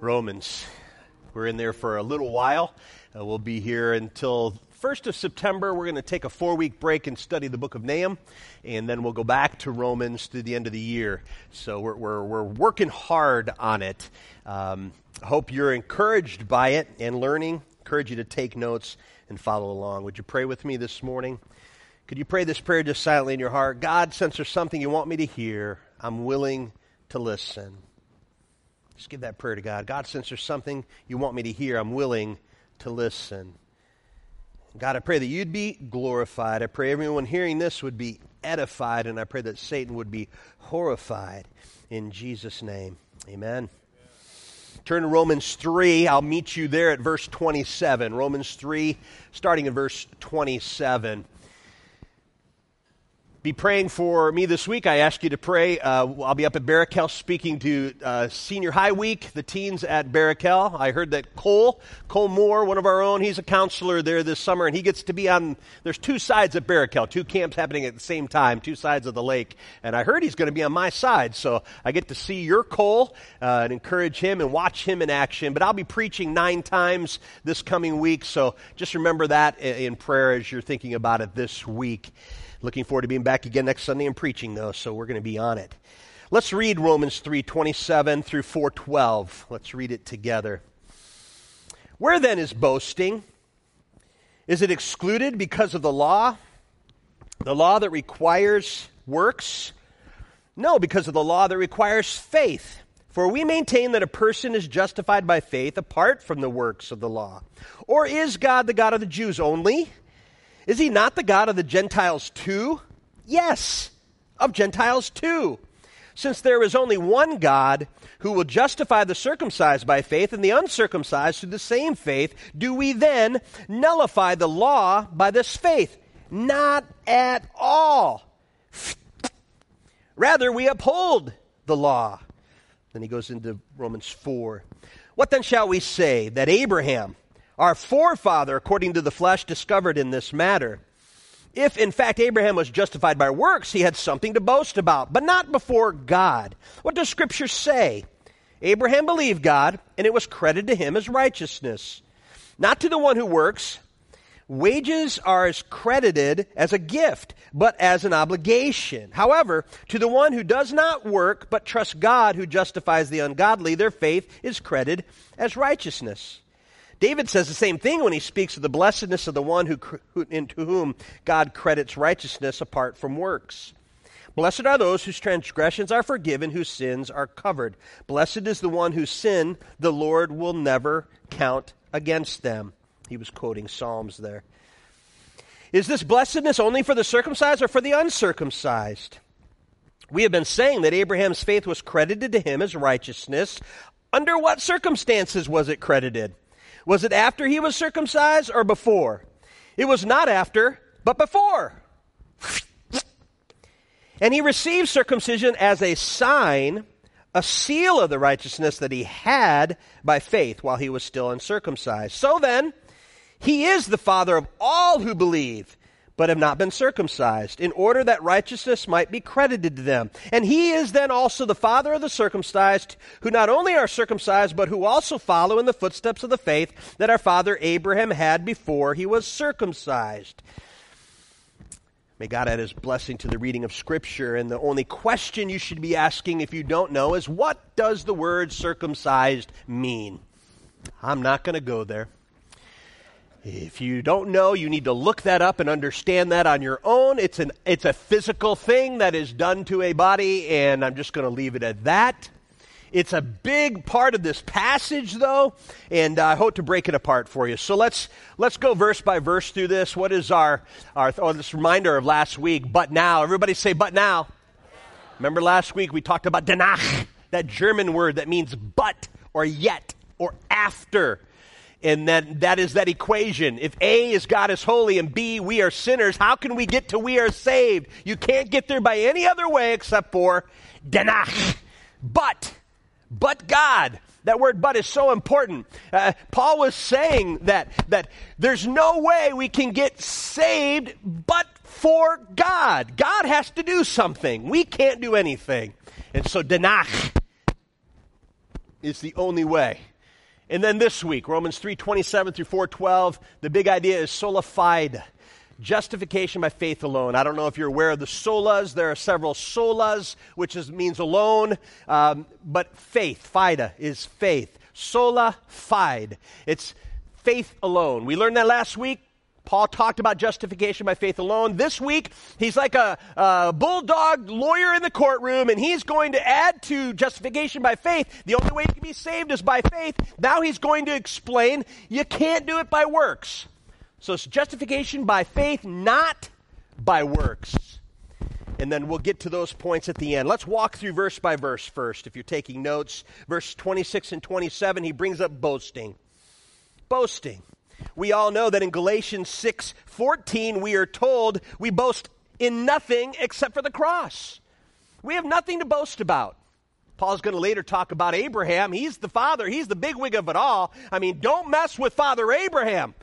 Romans. We're in there for a little while. Uh, we'll be here until 1st of September. We're going to take a four week break and study the book of Nahum, and then we'll go back to Romans through the end of the year. So we're, we're, we're working hard on it. Um, I hope you're encouraged by it and learning. encourage you to take notes and follow along. Would you pray with me this morning? Could you pray this prayer just silently in your heart? God, since there's something you want me to hear, I'm willing to listen. Just give that prayer to God. God, since there's something you want me to hear, I'm willing to listen. God, I pray that you'd be glorified. I pray everyone hearing this would be edified, and I pray that Satan would be horrified. In Jesus' name, amen. Turn to Romans 3. I'll meet you there at verse 27. Romans 3, starting in verse 27 be praying for me this week. I ask you to pray. Uh, I'll be up at Barakel speaking to uh, Senior High Week, the teens at Barakel. I heard that Cole, Cole Moore, one of our own, he's a counselor there this summer, and he gets to be on. There's two sides at Barakel, two camps happening at the same time, two sides of the lake. And I heard he's going to be on my side, so I get to see your Cole uh, and encourage him and watch him in action. But I'll be preaching nine times this coming week, so just remember that in prayer as you're thinking about it this week. Looking forward to being back again next Sunday and preaching, though, so we're going to be on it. Let's read Romans 3 27 through 412. Let's read it together. Where then is boasting? Is it excluded because of the law? The law that requires works? No, because of the law that requires faith. For we maintain that a person is justified by faith apart from the works of the law. Or is God the God of the Jews only? Is he not the God of the Gentiles too? Yes, of Gentiles too. Since there is only one God who will justify the circumcised by faith and the uncircumcised through the same faith, do we then nullify the law by this faith? Not at all. Rather, we uphold the law. Then he goes into Romans 4. What then shall we say? That Abraham, our forefather, according to the flesh, discovered in this matter. If, in fact, Abraham was justified by works, he had something to boast about, but not before God. What does Scripture say? Abraham believed God, and it was credited to him as righteousness. Not to the one who works. Wages are as credited as a gift, but as an obligation. However, to the one who does not work, but trusts God who justifies the ungodly, their faith is credited as righteousness. David says the same thing when he speaks of the blessedness of the one who, who, into whom God credits righteousness apart from works. Blessed are those whose transgressions are forgiven, whose sins are covered. Blessed is the one whose sin the Lord will never count against them. He was quoting Psalms there. Is this blessedness only for the circumcised or for the uncircumcised? We have been saying that Abraham's faith was credited to him as righteousness. Under what circumstances was it credited? Was it after he was circumcised or before? It was not after, but before. And he received circumcision as a sign, a seal of the righteousness that he had by faith while he was still uncircumcised. So then, he is the father of all who believe but have not been circumcised, in order that righteousness might be credited to them. And he is then also the father of the circumcised, who not only are circumcised, but who also follow in the footsteps of the faith that our father Abraham had before he was circumcised. May God add his blessing to the reading of Scripture. And the only question you should be asking if you don't know is what does the word circumcised mean? I'm not going to go there. If you don't know, you need to look that up and understand that on your own. It's, an, it's a physical thing that is done to a body, and I'm just going to leave it at that. It's a big part of this passage, though, and I hope to break it apart for you. So let's let's go verse by verse through this. What is our our oh, this reminder of last week? But now, everybody say, but now. Remember last week we talked about danach, that German word that means but or yet or after and that, that is that equation. If A is God is holy and B we are sinners, how can we get to we are saved? You can't get there by any other way except for danach. But, but God. That word but is so important. Uh, Paul was saying that, that there's no way we can get saved but for God. God has to do something. We can't do anything. And so danach is the only way. And then this week, Romans 3:27 through 4:12, the big idea is sola fide. Justification by faith alone. I don't know if you're aware of the solas. There are several solas, which is, means alone, um, but faith, fida, is faith. Sola fide. It's faith alone. We learned that last week. Paul talked about justification by faith alone. This week, he's like a, a, bulldog lawyer in the courtroom, and he's going to add to justification by faith. The only way you can be saved is by faith. Now he's going to explain you can't do it by works. So it's justification by faith, not by works. And then we'll get to those points at the end. Let's walk through verse by verse first. If you're taking notes, verse 26 and 27, he brings up boasting. Boasting. We all know that in Galatians 6:14 we are told we boast in nothing except for the cross. We have nothing to boast about. Paul's going to later talk about Abraham. He's the father, he's the bigwig of it all. I mean, don't mess with Father Abraham.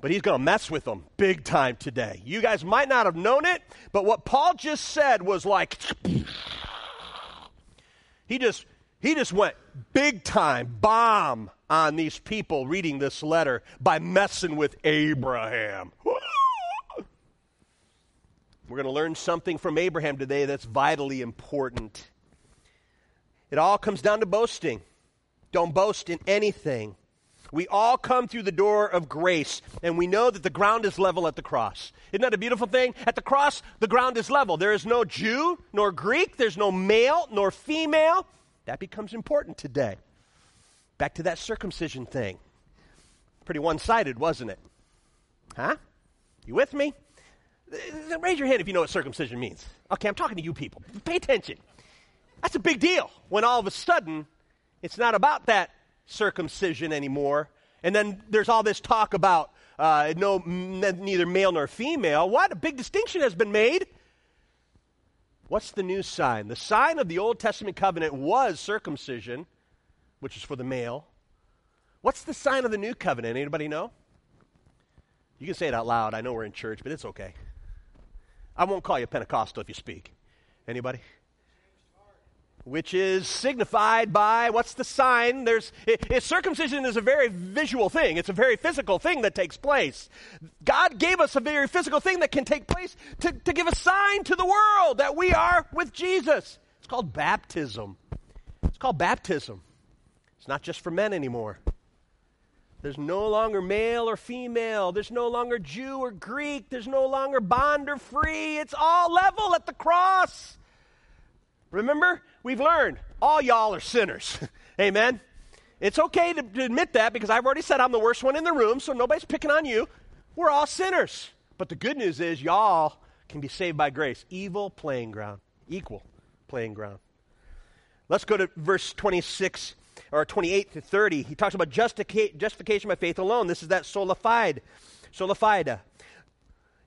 But he's going to mess with them big time today. You guys might not have known it, but what Paul just said was like he just he just went big time bomb on these people reading this letter by messing with Abraham. We're going to learn something from Abraham today that's vitally important. It all comes down to boasting. Don't boast in anything. We all come through the door of grace, and we know that the ground is level at the cross. Isn't that a beautiful thing? At the cross, the ground is level. There is no Jew nor Greek, there's no male nor female. That becomes important today. Back to that circumcision thing. Pretty one sided, wasn't it? Huh? You with me? Raise your hand if you know what circumcision means. Okay, I'm talking to you people. Pay attention. That's a big deal when all of a sudden it's not about that circumcision anymore. And then there's all this talk about uh, no, neither male nor female. What? A big distinction has been made. What's the new sign? The sign of the Old Testament covenant was circumcision which is for the male. What's the sign of the new covenant? Anybody know? You can say it out loud. I know we're in church, but it's okay. I won't call you Pentecostal if you speak. Anybody? Which is signified by what's the sign? There's it, it, circumcision is a very visual thing. It's a very physical thing that takes place. God gave us a very physical thing that can take place to, to give a sign to the world that we are with Jesus. It's called baptism. It's called baptism. It's not just for men anymore. There's no longer male or female. There's no longer Jew or Greek. There's no longer bond or free. It's all level at the cross. Remember, we've learned all y'all are sinners. Amen. It's okay to, to, admit that because I've already said I'm the worst one in the room, so nobody's picking on you. We're all sinners. But the good news is y'all can be saved by grace. Evil playing ground, equal playing ground. Let's go to verse 26 or 28 to 30, he talks about justification by faith alone. This is that sola fide, sola fide. Uh,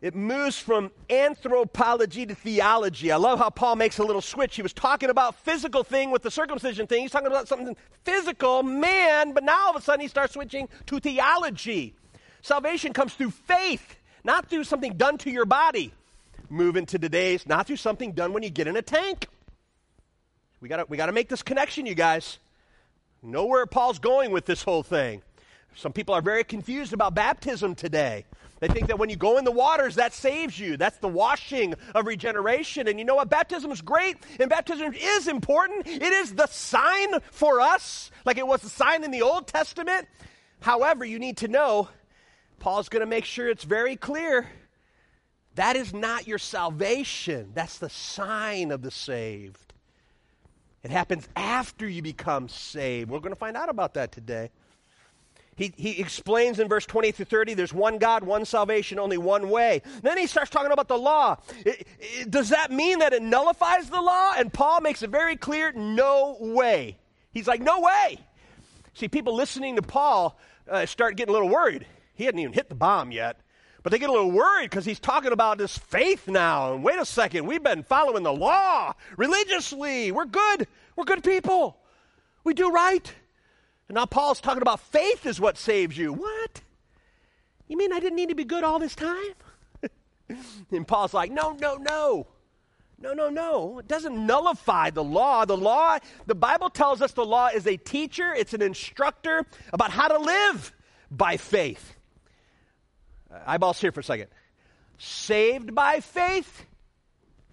It moves from anthropology to theology. I love how Paul makes a little switch. He was talking about physical thing with the circumcision thing. He's talking about something physical, man, but now all of a sudden he starts switching to theology. Salvation comes through faith, not through something done to your body. Move into today's, not through something done when you get in a tank. We got we to make this connection, you guys. Know where Paul's going with this whole thing. Some people are very confused about baptism today. They think that when you go in the waters, that saves you. That's the washing of regeneration. And you know what? Baptism is great, and baptism is important. It is the sign for us, like it was the sign in the Old Testament. However, you need to know, Paul's going to make sure it's very clear that is not your salvation, that's the sign of the saved. It happens after you become saved. We're going to find out about that today. He, he explains in verse 20 through 30 there's one God, one salvation, only one way. Then he starts talking about the law. It, it, does that mean that it nullifies the law? And Paul makes it very clear no way. He's like, no way. See, people listening to Paul uh, start getting a little worried. He hadn't even hit the bomb yet. But they get a little worried because he's talking about this faith now. And wait a second, we've been following the law religiously. We're good. We're good people. We do right. And now Paul's talking about faith is what saves you. What? You mean I didn't need to be good all this time? and Paul's like, no, no, no. No, no, no. It doesn't nullify the law. The law, the Bible tells us the law is a teacher, it's an instructor about how to live by faith. Uh, eyeballs here for a second. Saved by faith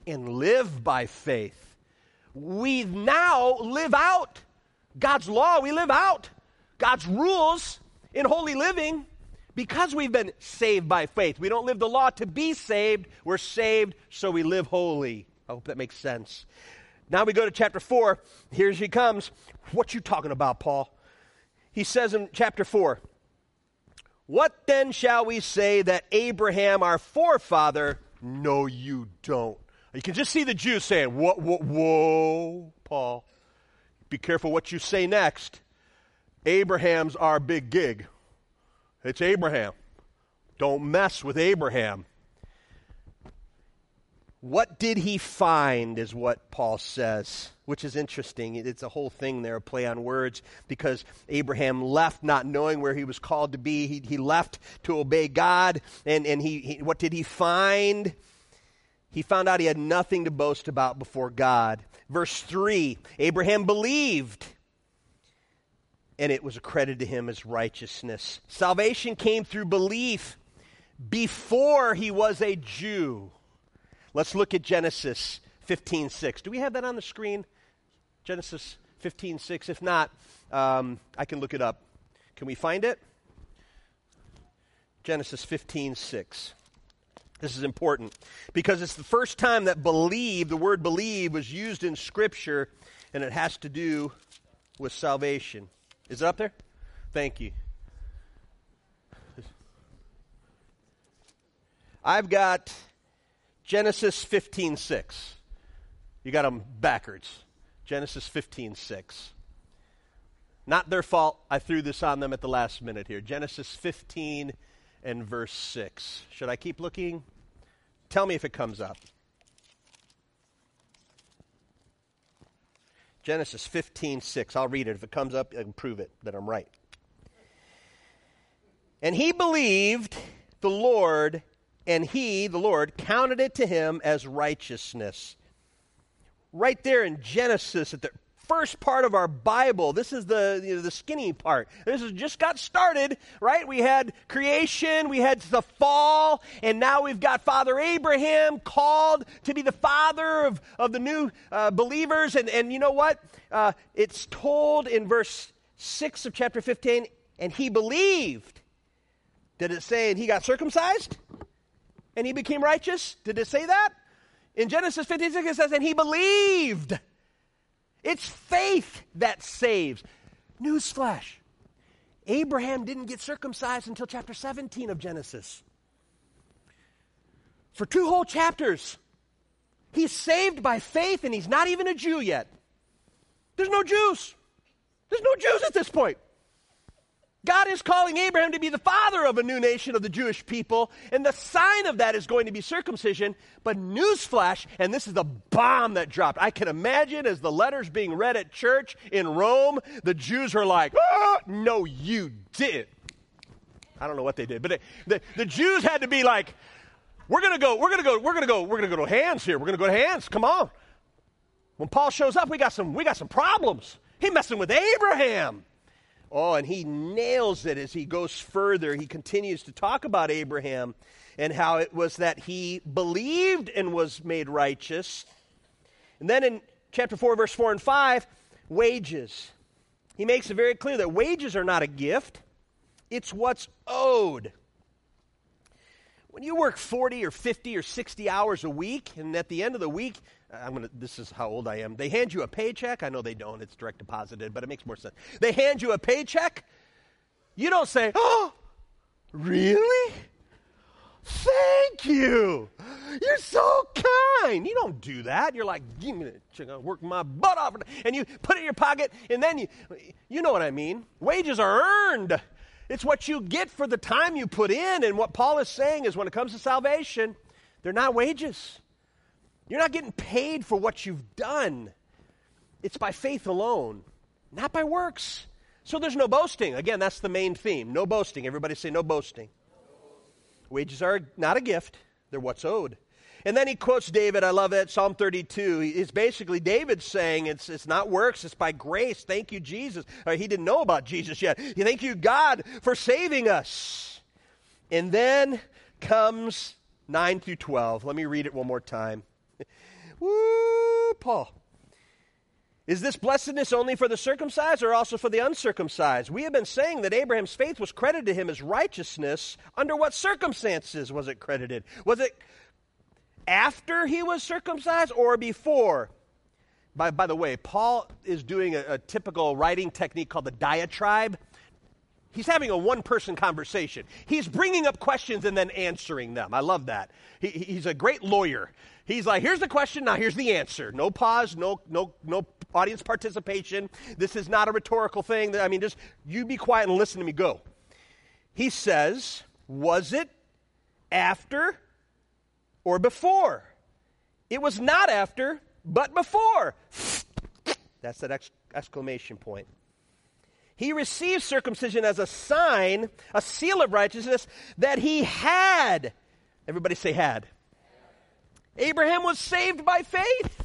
and live by faith. We now live out God's law, we live out God's rules in holy living because we've been saved by faith. We don't live the law to be saved, we're saved so we live holy. I hope that makes sense. Now we go to chapter 4. Here she comes. What you talking about, Paul? He says in chapter 4, What then shall we say that Abraham, our forefather, no, you don't. You can just see the Jews saying, "What whoa, whoa, Paul. Be careful what you say next. Abraham's our big gig. It's Abraham. Don't mess with Abraham. What did he find, is what Paul says, which is interesting. It's a whole thing there, a play on words, because Abraham left not knowing where he was called to be. He, he left to obey God. And, and he, he, what did he find? He found out he had nothing to boast about before God. Verse 3 Abraham believed, and it was accredited to him as righteousness. Salvation came through belief before he was a Jew. Let's look at Genesis 15:6. Do we have that on the screen? Genesis 15:6. If not, um, I can look it up. Can we find it? Genesis 15:6. This is important because it's the first time that believe, the word believe, was used in Scripture, and it has to do with salvation. Is it up there? Thank you. I've got Genesis 15:6. You got them backwards. Genesis 15:6. Not their fault. I threw this on them at the last minute here. Genesis 15 and verse 6. Should I keep looking? Tell me if it comes up. Genesis 15, 6. I'll read it. If it comes up, I can prove it that I'm right. And he believed the Lord, and he, the Lord, counted it to him as righteousness. Right there in Genesis, at the first part of our Bible. This is the, you know, the skinny part. This has just got started, right? We had creation, we had the fall, and now we've got Father Abraham called to be the father of, of the new uh, believers. And, and you know what? Uh, it's told in verse 6 of chapter 15, and he believed. Did it say, and he got circumcised? And he became righteous? Did it say that? In Genesis 56, it says, and he believed. It's faith that saves. Newsflash Abraham didn't get circumcised until chapter 17 of Genesis. For two whole chapters, he's saved by faith and he's not even a Jew yet. There's no Jews. There's no Jews at this point. God is calling Abraham to be the father of a new nation of the Jewish people, and the sign of that is going to be circumcision. But newsflash, and this is the bomb that dropped. I can imagine as the letters being read at church in Rome, the Jews are like, oh, no, you didn't. I don't know what they did, but the, the Jews had to be like, we're going to go, we're going to go, we're going to go, we're going to go to hands here. We're going to go to hands. Come on. When Paul shows up, we got some, we got some problems. He messing with Abraham. Oh, and he nails it as he goes further. He continues to talk about Abraham and how it was that he believed and was made righteous. And then in chapter 4, verse 4 and 5, wages. He makes it very clear that wages are not a gift, it's what's owed. When you work 40 or 50 or 60 hours a week, and at the end of the week, I'm gonna. This is how old I am. They hand you a paycheck. I know they don't. It's direct deposited, but it makes more sense. They hand you a paycheck. You don't say, "Oh, really? Thank you. You're so kind." You don't do that. You're like, "Give me the work my butt off," and you put it in your pocket, and then you, you know what I mean. Wages are earned. It's what you get for the time you put in. And what Paul is saying is, when it comes to salvation, they're not wages. You're not getting paid for what you've done. It's by faith alone, not by works. So there's no boasting. Again, that's the main theme. No boasting. Everybody say no boasting. Wages are not a gift, they're what's owed. And then he quotes David. I love that. Psalm 32. It's basically David saying it's, it's not works, it's by grace. Thank you, Jesus. Or he didn't know about Jesus yet. Thank you, God, for saving us. And then comes 9 through 12. Let me read it one more time. Woo, Paul. Is this blessedness only for the circumcised or also for the uncircumcised? We have been saying that Abraham's faith was credited to him as righteousness. Under what circumstances was it credited? Was it after he was circumcised or before? By, by the way, Paul is doing a, a typical writing technique called the diatribe. He's having a one person conversation. He's bringing up questions and then answering them. I love that. He, he's a great lawyer. He's like, here's the question, now here's the answer. No pause, no, no, no audience participation. This is not a rhetorical thing. I mean, just you be quiet and listen to me go. He says, Was it after or before? It was not after, but before. That's that ex- exclamation point. He received circumcision as a sign, a seal of righteousness that he had. Everybody say had. Abraham was saved by faith.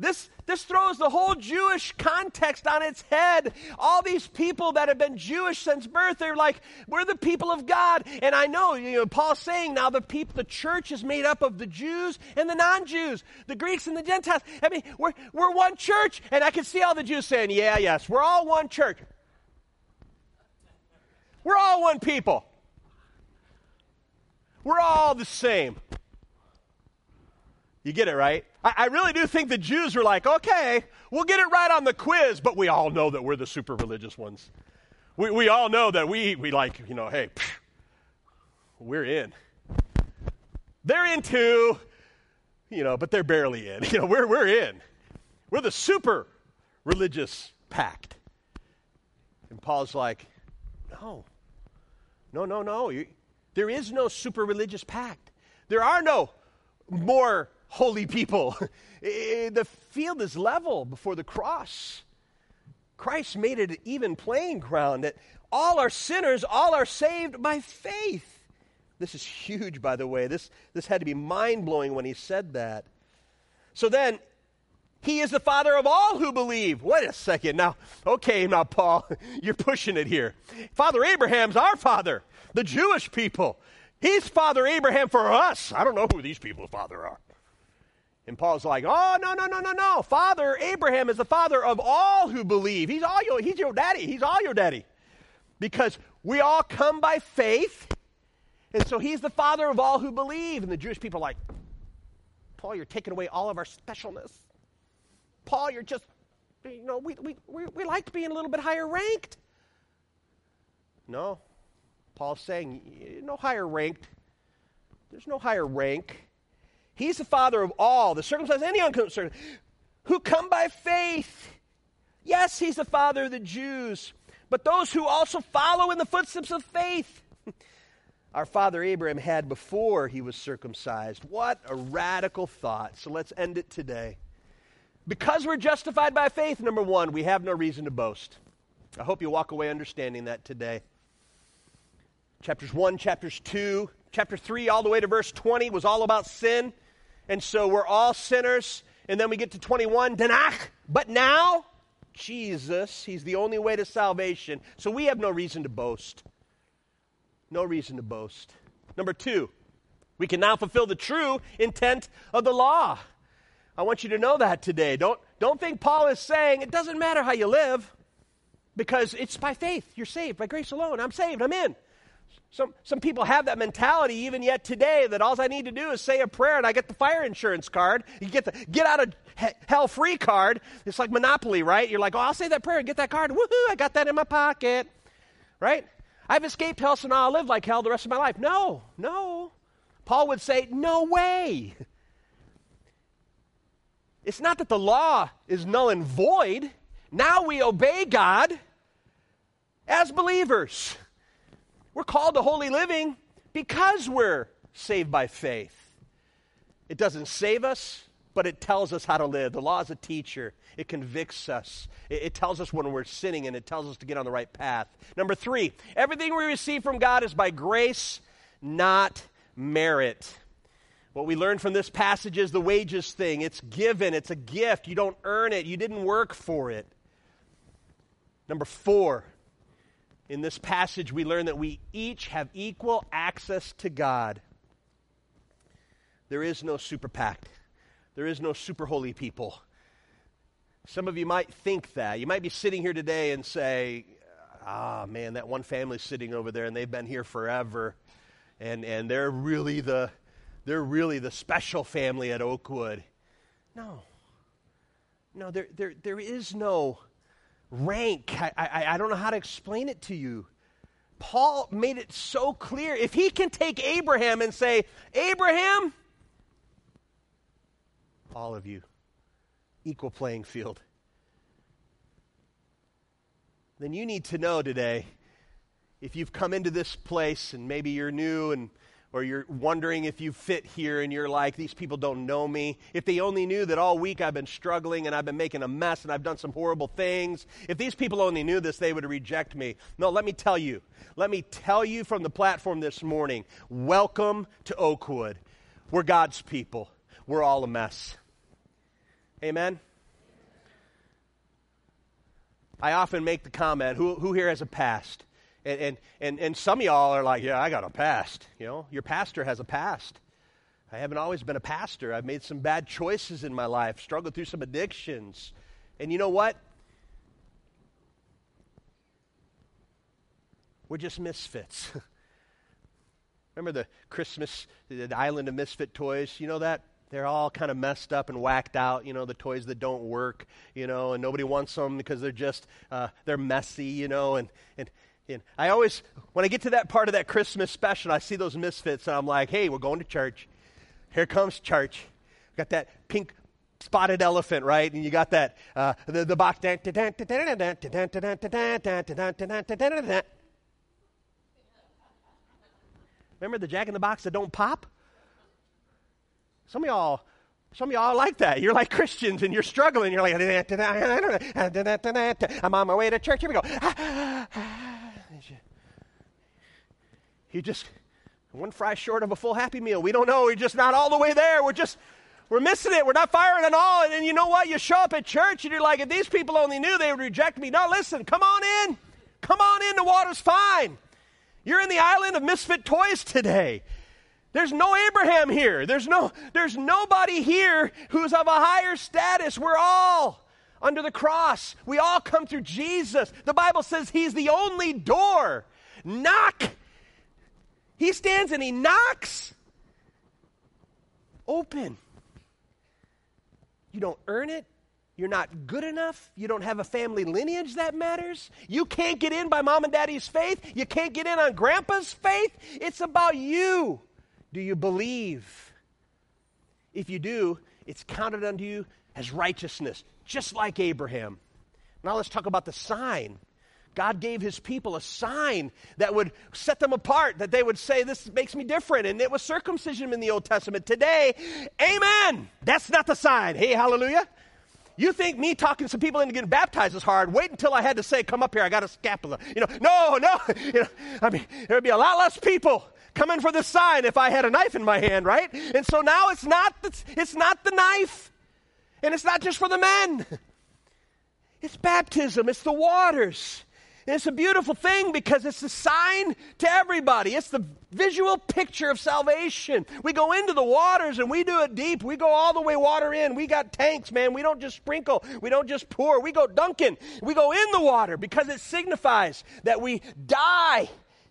This, this throws the whole Jewish context on its head. All these people that have been Jewish since birth, they're like, we're the people of God. And I know, you know, Paul's saying now the people, the church is made up of the Jews and the non-Jews, the Greeks and the Gentiles. I mean, we're, we're one church. And I can see all the Jews saying, yeah, yes, we're all one church. We're all one people. We're all the same. You get it, right? I, I, really do think the Jews were like, okay, we'll get it right on the quiz, but we all know that we're the super religious ones. We, we all know that we, we like, you know, hey, we're in. They're in too, you know, but they're barely in. You know, we're, we're in. We're the super religious pact. And Paul's like, no, no, no, no. You, there is no super religious pact. There are no more holy people. the field is level before the cross. Christ made it an even playing ground that all are sinners, all are saved by faith. This is huge, by the way. This, this had to be mind blowing when he said that. So then, he is the father of all who believe. Wait a second. Now, okay, now, Paul, you're pushing it here. Father Abraham's our father, the Jewish people. He's Father Abraham for us. I don't know who these people's father are. And Paul's like, oh, no, no, no, no, no. Father Abraham is the father of all who believe. He's, all your, he's your daddy. He's all your daddy. Because we all come by faith. And so he's the father of all who believe. And the Jewish people are like, Paul, you're taking away all of our specialness. Paul, you're just, you know, we, we, we, we like being a little bit higher ranked. No. Paul's saying, no higher ranked. There's no higher rank. He's the father of all, the circumcised and the uncircumcised, who come by faith. Yes, he's the father of the Jews, but those who also follow in the footsteps of faith. Our father Abraham had before he was circumcised. What a radical thought. So let's end it today. Because we're justified by faith, number one, we have no reason to boast. I hope you walk away understanding that today. Chapters 1, chapters 2, chapter 3, all the way to verse 20 was all about sin. And so we're all sinners. And then we get to 21, Danach. But now, Jesus, He's the only way to salvation. So we have no reason to boast. No reason to boast. Number two, we can now fulfill the true intent of the law. I want you to know that today. Don't, don't think Paul is saying it doesn't matter how you live because it's by faith. You're saved by grace alone. I'm saved. I'm in. Some, some people have that mentality even yet today that all I need to do is say a prayer and I get the fire insurance card. You get the get out of hell free card. It's like Monopoly, right? You're like, oh, I'll say that prayer and get that card. Woohoo, I got that in my pocket. Right? I've escaped hell, so now I'll live like hell the rest of my life. No, no. Paul would say, no way. It's not that the law is null and void. Now we obey God as believers. We're called to holy living because we're saved by faith. It doesn't save us, but it tells us how to live. The law is a teacher, it convicts us, it, it, tells us when we're sinning, and it tells us to get on the right path. Number three, everything we receive from God is by grace, not merit. What we learn from this passage is the wages thing. It's given, it's a gift. You don't earn it, you didn't work for it. Number four, in this passage, we learn that we each have equal access to God. There is no super pact, there is no super holy people. Some of you might think that. You might be sitting here today and say, ah, man, that one family's sitting over there and they've been here forever. And, and they're really the they're really the special family at Oakwood. No. No, there, there, there is no rank. I, I, I don't know how to explain it to you. Paul made it so clear. If he can take Abraham and say, Abraham, all of you, equal playing field, then you need to know today if you've come into this place and maybe you're new and or you're wondering if you fit here and you're like, these people don't know me. If they only knew that all week I've been struggling and I've been making a mess and I've done some horrible things, if these people only knew this, they would reject me. No, let me tell you. Let me tell you from the platform this morning welcome to Oakwood. We're God's people, we're all a mess. Amen? I often make the comment who, who here has a past? And, and, and, and some of y'all are like, yeah, I got a past. You know, your pastor has a past. I haven't always been a pastor. I've made some bad choices in my life, struggled through some addictions. And you know what? We're just misfits. Remember the Christmas, the island of misfit toys? You know that? They're all kind of messed up and whacked out, you know, the toys that don't work, you know, and nobody wants them because they're just, uh, they're messy, you know, and, and, and I always, when I get to that part of that Christmas special, I see those misfits, and I'm like, hey, we're going to church. Here comes church. Got that pink spotted elephant, right? And you got that, uh, the, the box. Remember the Jack in the Box that don't pop? Some of y'all, some of y'all like that. You're like Christians and you're struggling. You're like, I'm on my way to church. Here we go. You just one fry short of a full happy meal. We don't know. We're just not all the way there. We're just we're missing it. We're not firing at all. And then you know what? You show up at church and you're like, if these people only knew, they would reject me. No, listen, come on in. Come on in. The water's fine. You're in the island of misfit toys today. There's no Abraham here. There's no there's nobody here who's of a higher status. We're all under the cross. We all come through Jesus. The Bible says he's the only door. Knock he stands and he knocks. Open. You don't earn it. You're not good enough. You don't have a family lineage that matters. You can't get in by mom and daddy's faith. You can't get in on grandpa's faith. It's about you. Do you believe? If you do, it's counted unto you as righteousness, just like Abraham. Now let's talk about the sign. God gave his people a sign that would set them apart, that they would say, This makes me different. And it was circumcision in the Old Testament. Today, amen. That's not the sign. Hey, hallelujah. You think me talking to some people into getting baptized is hard? Wait until I had to say, "Come up here, I got a scapula." You know, no, no. You know, I mean, there would be a lot less people coming for the sign if I had a knife in my hand, right? And so now it's not the, it's not the knife, and it's not just for the men. It's baptism. It's the waters. And it's a beautiful thing because it's the sign to everybody. It's the visual picture of salvation. We go into the waters and we do it deep. We go all the way water in. We got tanks, man. We don't just sprinkle. We don't just pour. We go dunking. We go in the water because it signifies that we die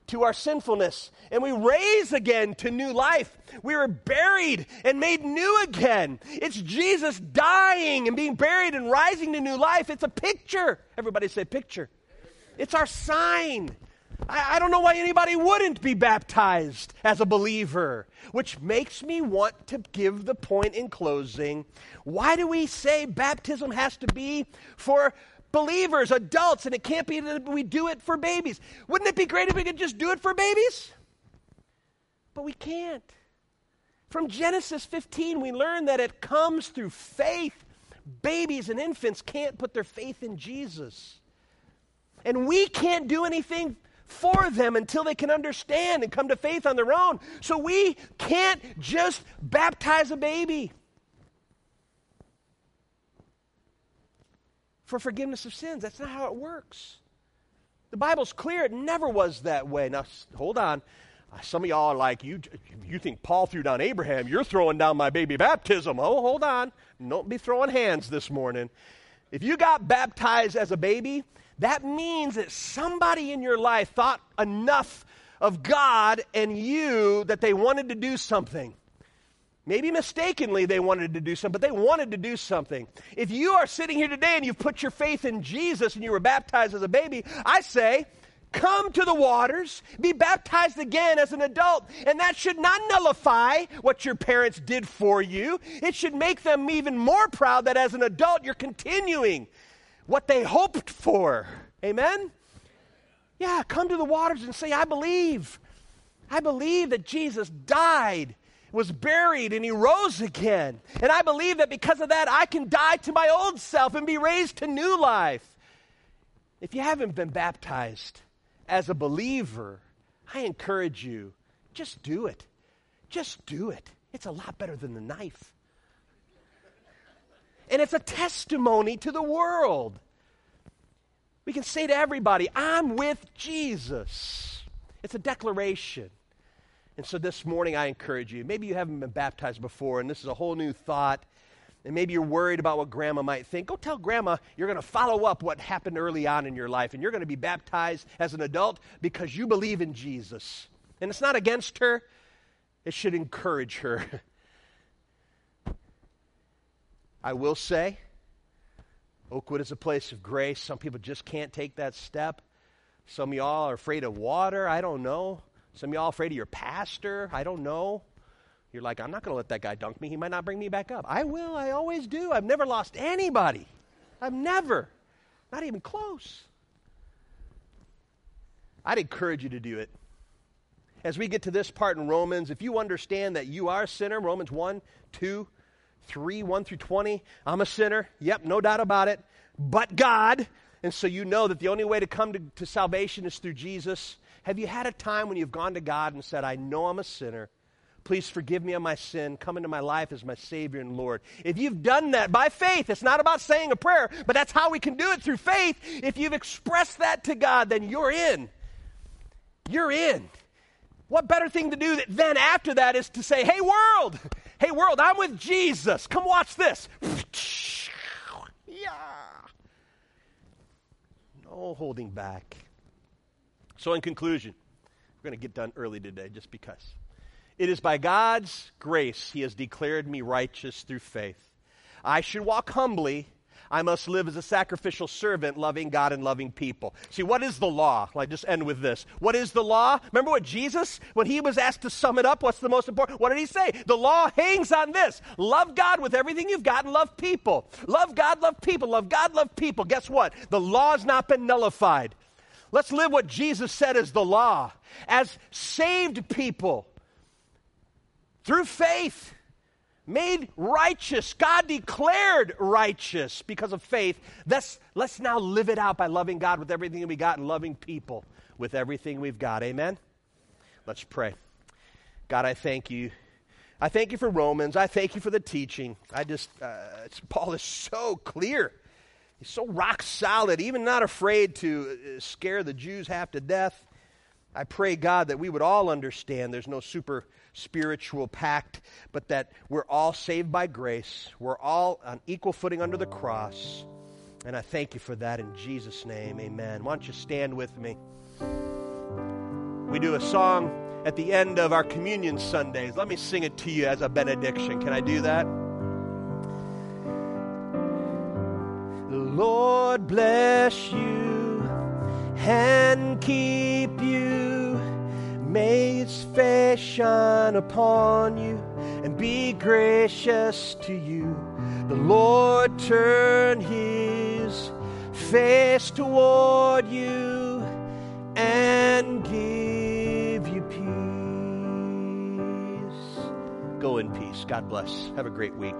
to our sinfulness and we raise again to new life. We were buried and made new again. It's Jesus dying and being buried and rising to new life. It's a picture. Everybody say picture. It's our sign. I, I, don't know why anybody wouldn't be baptized as a believer, which makes me want to give the point in closing. Why do we say baptism has to be for believers, adults, and it can't be that we do it for babies? Wouldn't it be great if we could just do it for babies? But we can't. From Genesis 15, we learn that it comes through faith. Babies and infants can't put their faith in Jesus. And we can't do anything for them until they can understand and come to faith on their own. So we can't just baptize a baby. For forgiveness of sins. That's not how it works. The Bible's clear. It never was that way. Now, hold on. Uh, some of y'all are like, you, you think Paul threw down Abraham. You're throwing down my baby baptism. Oh, hold on. Don't be throwing hands this morning. If you got baptized as a baby, that means that somebody in your life thought enough of God and you that they wanted to do something. Maybe mistakenly they wanted to do something, but they wanted to do something. If you are sitting here today and you've put your faith in Jesus and you were baptized as a baby, I say, come to the waters, be baptized again as an adult. And that should not nullify what your parents did for you. It should make them even more proud that as an adult you're continuing what they hoped for. Amen? Yeah, come to the waters and say, I believe. I believe that Jesus died, was buried, and he rose again. And I believe that because of that, I can die to my old self and be raised to new life. If you haven't been baptized as a believer, I encourage you, just do it. Just do it. It's a lot better than the knife. And it's a testimony to the world. We can say to everybody, I'm with Jesus. It's a declaration. And so this morning, I encourage you. Maybe you haven't been baptized before, and this is a whole new thought. And maybe you're worried about what grandma might think. Go tell grandma you're going to follow up what happened early on in your life, and you're going to be baptized as an adult because you believe in Jesus. And it's not against her, it should encourage her. I will say, Oakwood is a place of grace. Some people just can't take that step. Some of y'all are afraid of water. I don't know. Some of y'all afraid of your pastor. I don't know. You're like, I'm not going to let that guy dunk me. He might not bring me back up. I will. I always do. I've never lost anybody. I've never. Not even close. I'd encourage you to do it. As we get to this part in Romans, if you understand that you are a sinner, Romans 1, 2, 3, 1 through 20. I'm a sinner. Yep, no doubt about it. But God. And so you know that the only way to come to, to salvation is through Jesus. Have you had a time when you've gone to God and said, I know I'm a sinner. Please forgive me of my sin. Come into my life as my Savior and Lord. If you've done that by faith, it's not about saying a prayer, but that's how we can do it through faith. If you've expressed that to God, then you're in. You're in. What better thing to do then after that is to say, Hey, world, Hey, world, I'm with Jesus. Come watch this. yeah. No holding back. So, in conclusion, we're going to get done early today just because. It is by God's grace He has declared me righteous through faith. I should walk humbly I must live as a sacrificial servant, loving God and loving people. See, what is the law? I just end with this. What is the law? Remember what Jesus, when he was asked to sum it up, what's the most important? What did he say? The law hangs on this love God with everything you've got and love people. Love God, love people. Love God, love people. Guess what? The law has not been nullified. Let's live what Jesus said is the law. As saved people through faith made righteous. God declared righteous because of faith. Let's, let's now live it out by loving God with everything we got and loving people with everything we've got. Amen? Let's pray. God, I thank you. I thank you for Romans. I thank you for the teaching. I just, uh, Paul is so clear. He's so rock solid, even not afraid to uh, scare the Jews half to death. I pray, God, that we would all understand there's no super spiritual pact, but that we're all saved by grace. We're all on equal footing under the cross. And I thank you for that in Jesus' name. Amen. Why don't you stand with me? We do a song at the end of our communion Sundays. Let me sing it to you as a benediction. Can I do that? Lord bless you and keep you. May his face shine upon you and be gracious to you. The Lord turn his face toward you and give you peace. Go in peace. God bless. Have a great week.